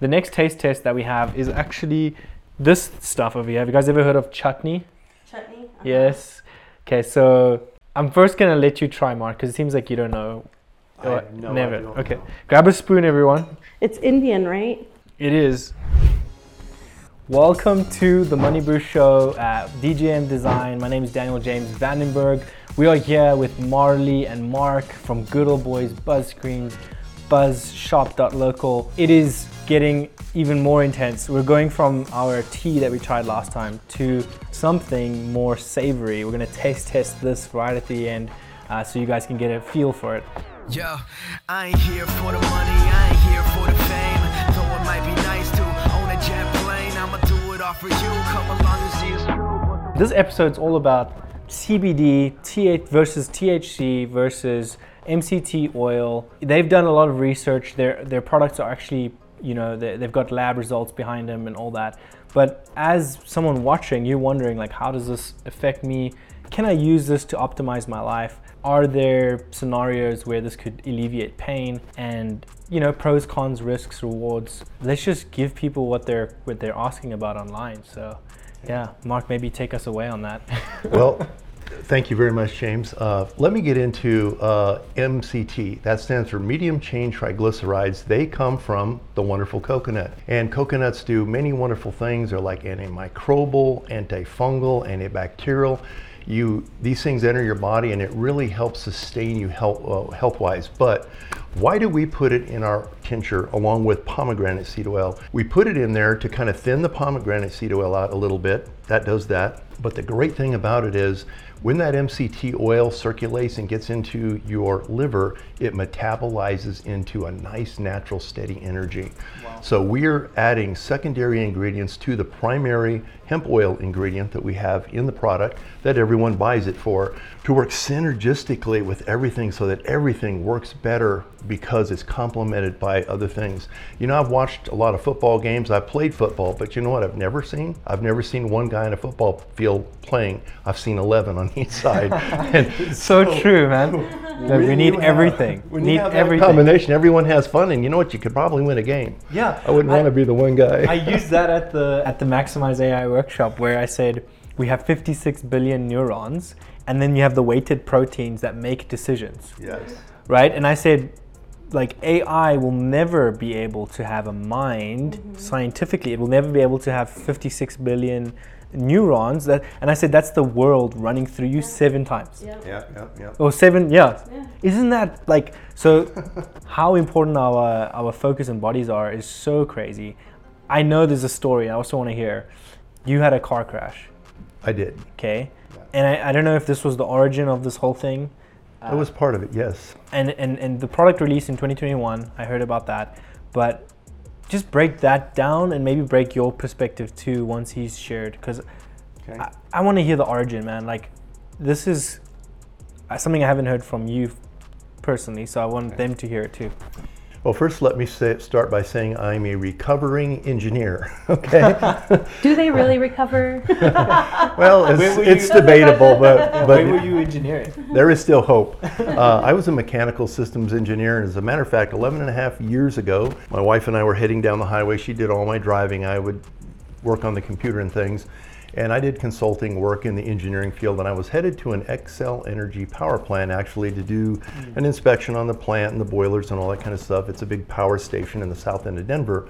The next taste test that we have is actually this stuff over here. Have you guys ever heard of chutney? Chutney? Uh-huh. Yes. Okay, so I'm first gonna let you try, Mark, because it seems like you don't know. I have no never. idea Okay, to do. grab a spoon, everyone. It's Indian, right? It is. Welcome to the MoneyBru Show at DJM Design. My name is Daniel James Vandenberg. We are here with Marley and Mark from Good Old Boys Buzz Screens, buzzshop.local. It is getting even more intense. We're going from our tea that we tried last time to something more savory. We're gonna taste test this right at the end uh, so you guys can get a feel for it. Yo, I ain't here for the money, I ain't here for the fame. Though it might be nice to own a jet plane, I'ma do it all for you. Come along and see true. This episode's all about CBD, T8 versus THC versus MCT oil. They've done a lot of research. Their their products are actually, you know, they, they've got lab results behind them and all that. But as someone watching, you're wondering like, how does this affect me? Can I use this to optimize my life? Are there scenarios where this could alleviate pain? And you know, pros, cons, risks, rewards. Let's just give people what they're what they're asking about online. So. Yeah, Mark, maybe take us away on that. Well, thank you very much, James. Uh, let me get into uh, MCT. That stands for medium chain triglycerides. They come from the wonderful coconut. And coconuts do many wonderful things. They're like antimicrobial, antifungal, antibacterial. You, these things enter your body and it really helps sustain you health, uh, health-wise. But why do we put it in our tincture along with pomegranate seed oil? We put it in there to kind of thin the pomegranate seed oil out a little bit. That does that. But the great thing about it is when that MCT oil circulates and gets into your liver, it metabolizes into a nice, natural, steady energy. So we're adding secondary ingredients to the primary hemp oil ingredient that we have in the product that everyone buys it for to work synergistically with everything so that everything works better because it's complemented by other things. You know, I've watched a lot of football games, I've played football, but you know what I've never seen? I've never seen one guy in a football field playing. I've seen 11 on each side. and so true, man. That we need you have- everything. when need you have that everything. combination, everyone has fun, and you know what? You could probably win a game. Yeah, I wouldn't want to be the one guy. I used that at the at the Maximize AI workshop where I said we have 56 billion neurons, and then you have the weighted proteins that make decisions, yes. right? And I said, like AI will never be able to have a mind mm-hmm. scientifically. It will never be able to have 56 billion neurons. That, and I said that's the world running through you seven times. Yeah. Yeah, yeah, yeah. Oh, seven, yeah. Yeah. Isn't that like so? how important our our focus and bodies are is so crazy. I know there's a story. I also want to hear. You had a car crash, I did. okay? And I, I don't know if this was the origin of this whole thing. That was part of it, yes. And and and the product released in 2021. I heard about that, but just break that down and maybe break your perspective too once he's shared because Okay. I, I want to hear the origin, man. Like, this is uh, something I haven't heard from you personally, so I want them to hear it too. Well, first, let me say, start by saying I'm a recovering engineer. Okay. Do they really recover? well, it's, it's you- debatable, but Where but were you engineering? there is still hope. Uh, I was a mechanical systems engineer, and as a matter of fact, 11 and a half years ago, my wife and I were heading down the highway. She did all my driving. I would work on the computer and things. And I did consulting work in the engineering field, and I was headed to an Xcel Energy power plant actually to do an inspection on the plant and the boilers and all that kind of stuff. It's a big power station in the south end of Denver.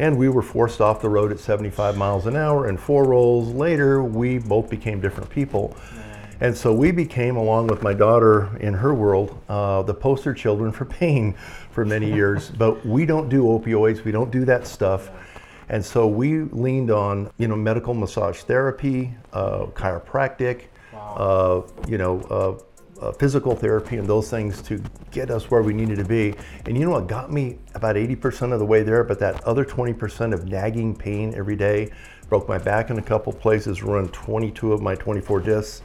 And we were forced off the road at 75 miles an hour, and four rolls later, we both became different people. And so we became, along with my daughter in her world, uh, the poster children for pain for many years. but we don't do opioids, we don't do that stuff. And so we leaned on, you know, medical massage therapy, uh, chiropractic, uh, you know, uh, uh, physical therapy, and those things to get us where we needed to be. And you know what got me about 80% of the way there, but that other 20% of nagging pain every day broke my back in a couple places, ruined 22 of my 24 discs.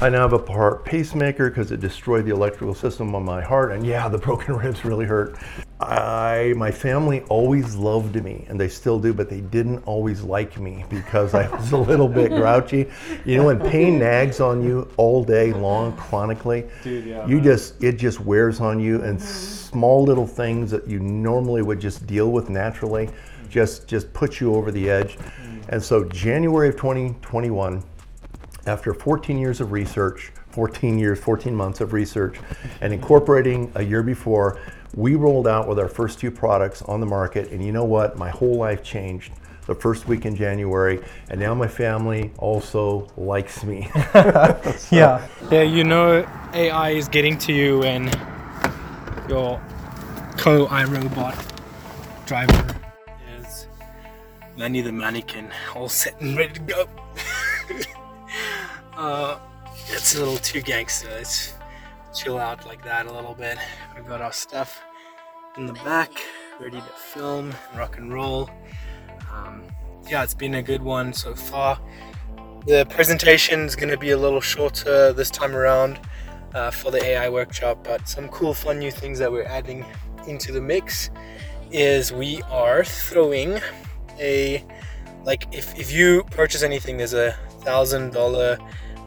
I now have a part pacemaker because it destroyed the electrical system on my heart, and yeah, the broken ribs really hurt. I, my family always loved me, and they still do, but they didn't always like me because I was a little bit grouchy. You know, when pain nags on you all day long, chronically, Dude, yeah, you man. just it just wears on you, and small little things that you normally would just deal with naturally, just just put you over the edge. Mm. And so January of 2021, after 14 years of research, 14 years, 14 months of research, and incorporating a year before, we rolled out with our first two products on the market. And you know what? My whole life changed the first week in January, and now my family also likes me. Yeah. Yeah, you know AI is getting to you and your co iRobot driver Manny the mannequin all set and ready to go. uh, it's a little too gangster. Let's chill out like that a little bit. We've got our stuff in the back, ready to film, rock and roll. Um, yeah, it's been a good one so far. The presentation is going to be a little shorter this time around uh, for the AI workshop, but some cool, fun new things that we're adding into the mix is we are throwing a like if, if you purchase anything, there's a thousand dollar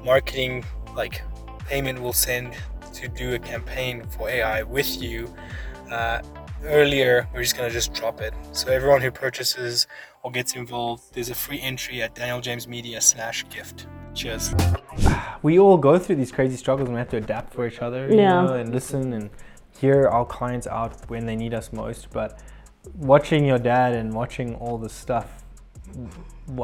marketing like payment we'll send to do a campaign for AI with you. Uh, earlier, we're just gonna just drop it. So everyone who purchases or gets involved, there's a free entry at Daniel James Media slash gift. Cheers. we all go through these crazy struggles and we have to adapt for each other you Yeah. know, and listen and hear our clients out when they need us most but watching your dad and watching all this stuff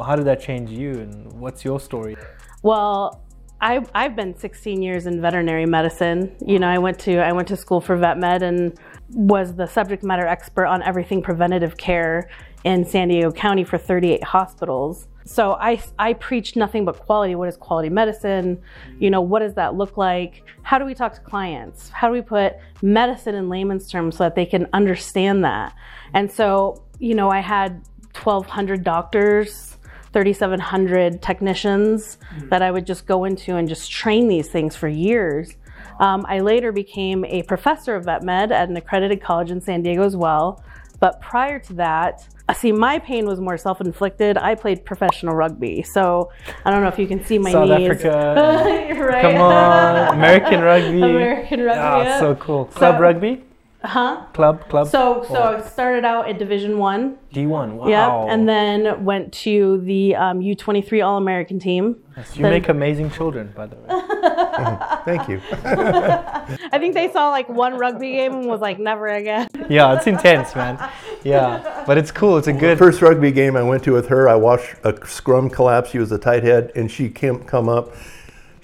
how did that change you and what's your story Well, I, I've been 16 years in veterinary medicine. You know, I went to I went to school for vet med and was the subject matter expert on everything preventative care in San Diego County for 38 hospitals. So I, I preach nothing but quality. What is quality medicine? You know, what does that look like? How do we talk to clients? How do we put medicine in layman's terms so that they can understand that? And so, you know, I had 1,200 doctors 3,700 technicians that I would just go into and just train these things for years. Um, I later became a professor of vet med at an accredited college in San Diego as well. But prior to that, uh, see, my pain was more self inflicted. I played professional rugby. So I don't know if you can see my South knees. Africa. right. come on american rugby American rugby. ah, yeah. so cool club So- rugby huh? club club So, so I started out at Division One. d1 wow Yep. And then went to the um, U23 All American team. you make amazing children by the way Thank you. I think they saw like one rugby game and was like, never again. yeah it's intense man yeah but it's cool it's a good First rugby game I went to with her, I watched a scrum collapse. She was a tight head, and she came come up.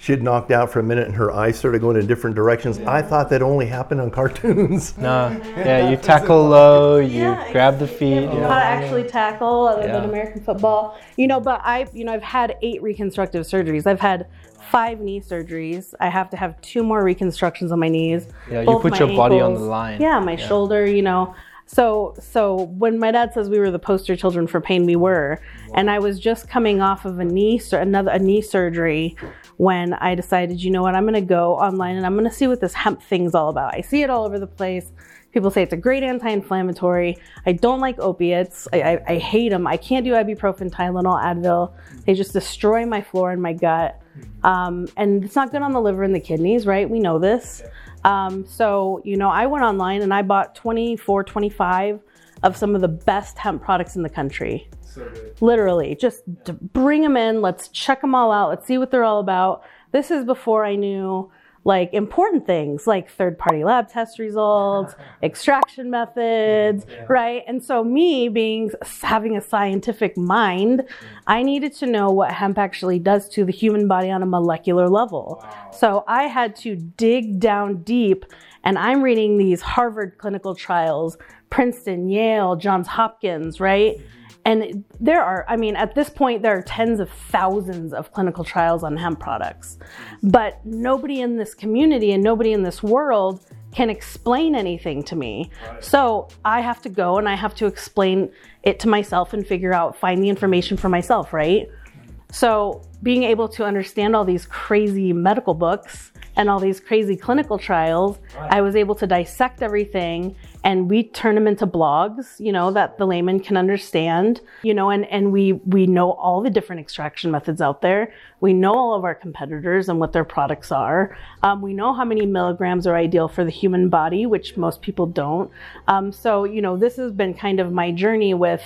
She had knocked out for a minute, and her eyes started going in different directions. I thought that only happened on cartoons. No, yeah, you tackle low, you grab the feet. How to Yeah. actually tackle other than American football. You know, but I, you know, I've had eight reconstructive surgeries. I've had five knee surgeries. I have to have two more reconstructions on my knees. Yeah, you put my your body on the line. Yeah, my shoulder. You know. So, so when my dad says we were the poster children for pain, we were, and I was just coming off of a knee, sur- another a knee surgery, when I decided, you know what, I'm going to go online and I'm going to see what this hemp thing's all about. I see it all over the place. People say it's a great anti-inflammatory. I don't like opiates. I, I, I hate them. I can't do ibuprofen, Tylenol, Advil. They just destroy my flora and my gut. Um, and it's not good on the liver and the kidneys, right? We know this. Um, so, you know, I went online and I bought 24, 25 of some of the best hemp products in the country. So Literally, just to bring them in. Let's check them all out. Let's see what they're all about. This is before I knew like important things like third party lab test results, extraction methods, right? And so me being having a scientific mind, mm. I needed to know what hemp actually does to the human body on a molecular level. Wow. So I had to dig down deep and I'm reading these Harvard clinical trials, Princeton, Yale, Johns Hopkins, right? And there are, I mean, at this point, there are tens of thousands of clinical trials on hemp products. But nobody in this community and nobody in this world can explain anything to me. So I have to go and I have to explain it to myself and figure out, find the information for myself, right? So being able to understand all these crazy medical books, and all these crazy clinical trials, I was able to dissect everything and we turn them into blogs, you know, that the layman can understand, you know, and, and we, we know all the different extraction methods out there. We know all of our competitors and what their products are. Um, we know how many milligrams are ideal for the human body, which most people don't. Um, so, you know, this has been kind of my journey with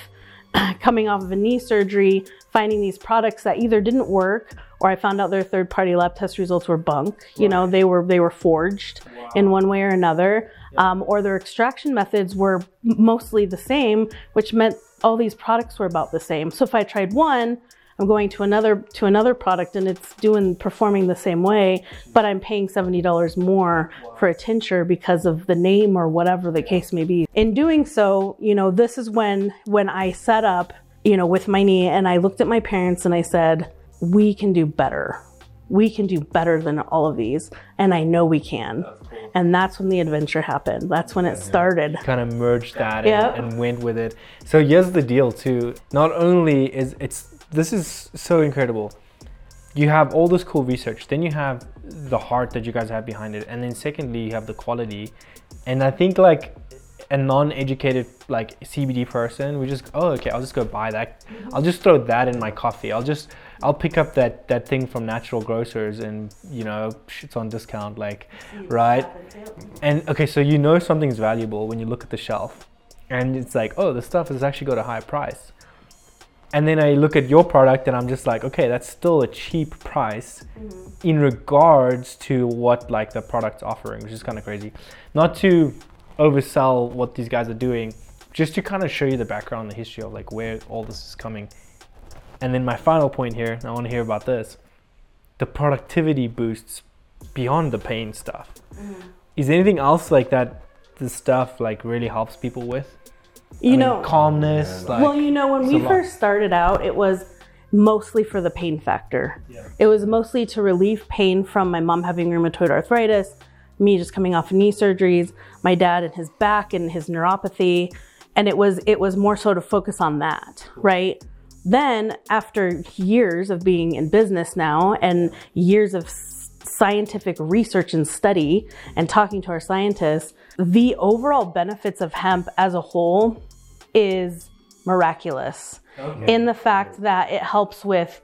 coming off of a knee surgery, finding these products that either didn't work or I found out their third party lab test results were bunk. You know, they were they were forged in one way or another. Um, or their extraction methods were mostly the same, which meant all these products were about the same. So if I tried one, I'm going to another to another product and it's doing performing the same way, but I'm paying seventy dollars more for a tincture because of the name or whatever the case may be. In doing so, you know, this is when when I set up, you know, with my knee and I looked at my parents and I said, we can do better. We can do better than all of these, and I know we can. And that's when the adventure happened. That's when it started. kind of merged that Yeah. and, and went with it. So here's the deal too. Not only is it's this is so incredible. You have all this cool research, then you have the heart that you guys have behind it, and then secondly you have the quality. And I think like a non-educated like CBD person, we just oh okay, I'll just go buy that. I'll just throw that in my coffee. I'll just I'll pick up that that thing from natural grocers and you know it's on discount like right and okay, so you know something's valuable when you look at the shelf, and it's like, oh, the stuff has actually got a high price. And then I look at your product and I'm just like, okay, that's still a cheap price in regards to what like the product's offering, which is kind of crazy. Not to oversell what these guys are doing, just to kind of show you the background, the history of like where all this is coming. And then my final point here, I want to hear about this, the productivity boosts beyond the pain stuff. Mm-hmm. Is there anything else like that? The stuff like really helps people with. You I mean, know, calmness. Like, well, you know, when we first started out, it was mostly for the pain factor. It was mostly to relieve pain from my mom having rheumatoid arthritis, me just coming off knee surgeries, my dad and his back and his neuropathy, and it was it was more so to focus on that, right? Then after years of being in business now and years of scientific research and study and talking to our scientists, the overall benefits of hemp as a whole is miraculous in the fact that it helps with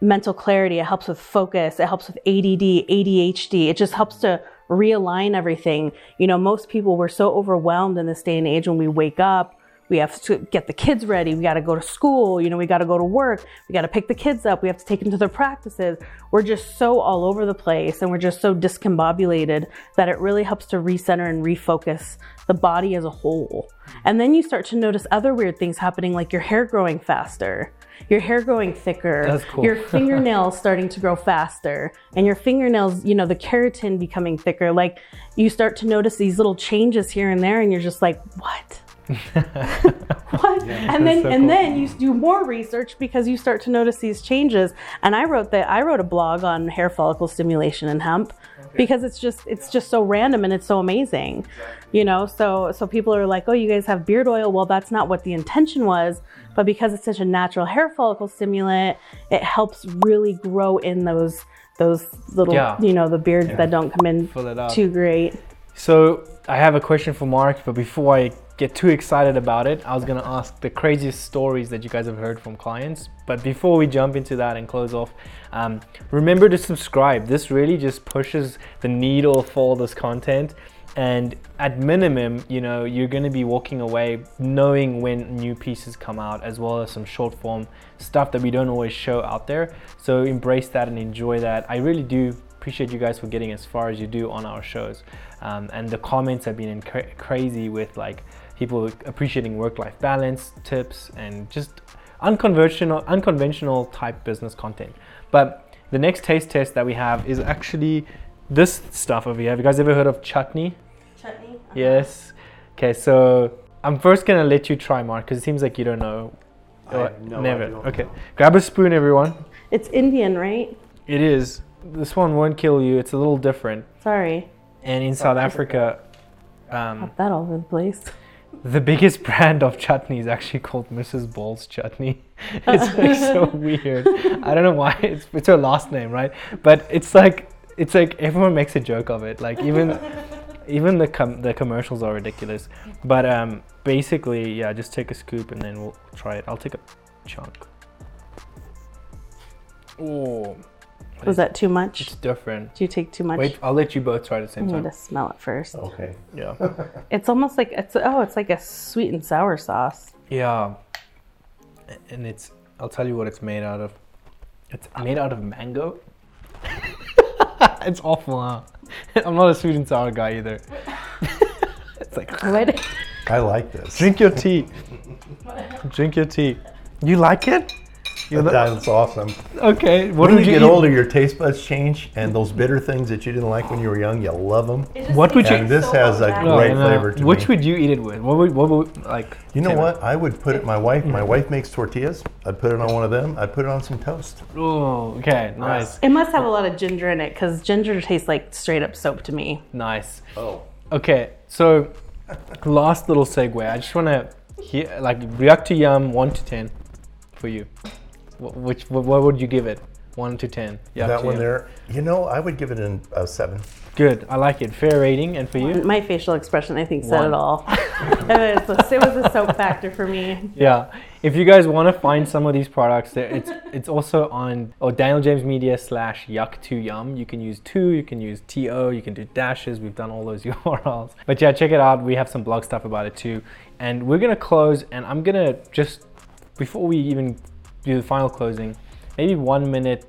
mental clarity, it helps with focus, it helps with ADD, ADHD. It just helps to realign everything. You know, most people were so overwhelmed in this day and age when we wake up. We have to get the kids ready. We got to go to school. You know, we got to go to work. We got to pick the kids up. We have to take them to their practices. We're just so all over the place and we're just so discombobulated that it really helps to recenter and refocus the body as a whole. And then you start to notice other weird things happening, like your hair growing faster, your hair growing thicker, cool. your fingernails starting to grow faster, and your fingernails, you know, the keratin becoming thicker. Like you start to notice these little changes here and there, and you're just like, what? what? and then so and cool. then you do more research because you start to notice these changes. And I wrote that I wrote a blog on hair follicle stimulation and hemp because it's just it's just so random and it's so amazing. You know, so so people are like, "Oh, you guys have beard oil." Well, that's not what the intention was, mm-hmm. but because it's such a natural hair follicle stimulant, it helps really grow in those those little, Yeah. you know, the beards that don't come in Fill it up. too great. So I have a question for Mark, but before I get too excited about it, I was gonna ask the craziest stories that you guys have heard from clients. But before we jump into that and close off, um, remember to subscribe. This really just pushes the needle for this content. And at minimum, you know, you're to be walking away knowing when new pieces come out, as well as some short form stuff that we don't always show out there. So embrace that and enjoy that. I really do appreciate you guys for getting as far as you do on our shows. Um, and the comments have been incra- crazy with like people appreciating work-life balance tips and just unconventional, unconventional type business content. But the next taste test that we have is actually this stuff over here. Have you guys ever heard of chutney? Chutney. Yes. Okay, so I'm first gonna let you try, Mark, because it seems like you don't know. I have no Never. idea. Okay. Grab a spoon, everyone. It's Indian, right? It is. This one won't kill you. It's a little different. Sorry. And in South Africa, um, Got that all over the place. the biggest brand of chutney is actually called Mrs. Ball's chutney. It's like so weird. I don't know why. It's, it's her last name, right? But it's like it's like everyone makes a joke of it. Like even even the com- the commercials are ridiculous. But um, basically, yeah, just take a scoop and then we'll try it. I'll take a chunk. Oh, Was that too much? it's different. Do you take too much? Wait, I'll let you both try at the same I same need to smell it first. Okay. Yeah, It's almost like it's oh, it's like a sweet and sour sauce. yeah, and it's. I'll tell you what it's made out of. It's made out of mango. it's awful, huh? I'm not a sweet and sour guy either. it's like What? I like this. drink your tea. Drink your tea. You like it? You're the- That's awesome. okay. What when would you you get eat? older, your taste buds change, and those bitter things that you didn't like when you were young, you love them. What would you? And this has a Oh, great I flavor to it? Which me. would you eat it with? What would what would like? You know what? I would put it. My wife. My mm-hmm. wife makes tortillas. I'd put it on one of them. I'd put it on some toast. Oh, okay, nice, It must have a lot of ginger in it because ginger tastes like straight up soap to me. nice. Oh. Okay, so last little segue. I just want to hear like react to yum one to ten for you. Wh- Which what, what would you give it? One to ten. Yuck That one Yum. there. You know, I would give it an, a seven. Good. I like it. Fair rating. And for you? My facial expression, I think, said One. it all. it, was a, it was a soap factor for me. Yeah. If you guys want to find some of these products, it's it's also on oh Daniel James Media slash Yuck to Yum. You can use two, you can use to, you can do dashes. We've done all those URLs. But yeah, check it out. We have some blog stuff about it too. And we're gonna close, and I'm gonna just before we even do the final closing, maybe one minute.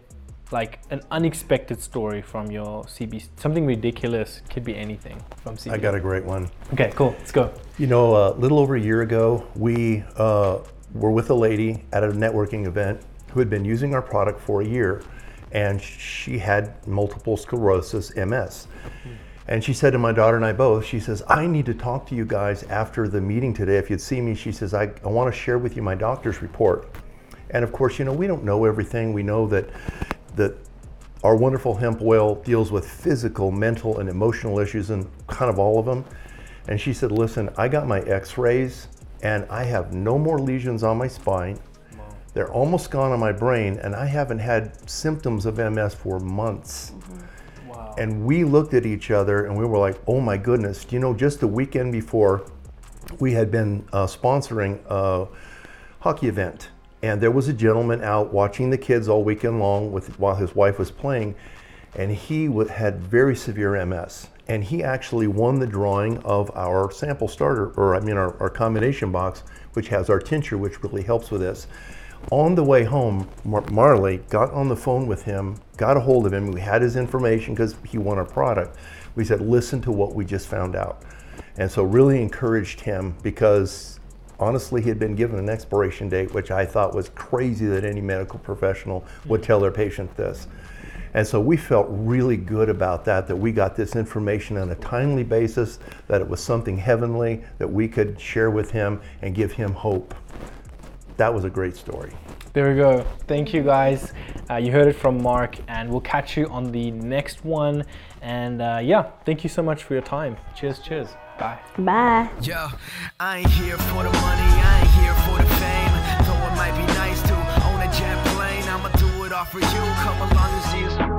Like an unexpected story from your CB, something ridiculous could be anything from CB. I got a great one. Okay, cool. Let's go. You know, a little over a year ago, we uh, were with a lady at a networking event who had been using our product for a year, and she had multiple sclerosis, MS. And she said to my daughter and I both, she says, I need to talk to you guys after the meeting today. If you'd see me, she says, I, I want to share with you my doctor's report. And of course, you know, we don't know everything. We know that that our wonderful hemp oil deals with physical, mental, and emotional issues and kind of all of them. And she said, Listen, I got my x rays and I have no more lesions on my spine. They're almost gone on my brain, and I haven't had symptoms of MS for months. Wow. And we looked at each other and we were like, oh my goodness. You know, just the weekend before, we had been uh, sponsoring a hockey event. And there was a gentleman out watching the kids all weekend long with, while his wife was playing. And he wa- had very severe MS. And he actually won the drawing of our sample starter, or I mean, our, our combination box, which has our tincture, which really helps with this. On the way home, Mar- Marley got on the phone with him, got a hold of him. We had his information because he won our product. We said, listen to what we just found out. And so, really encouraged him because honestly, he had been given an expiration date, which I thought was crazy that any medical professional would tell their patient this. And so we felt really good about that, that we got this information on a timely basis, that it was something heavenly that we could share with him and give him hope. That was a great story. There we go. Thank you guys. Uh, you heard it from Mark, and we'll catch you on the next one. And uh, yeah, thank you so much for your time. Cheers, cheers. Bye. Bye. Yo, I ain't here for the money, I ain't here for the fame. Though it might be nice to own a jet plane, I'ma do it all for you. Come along and see us.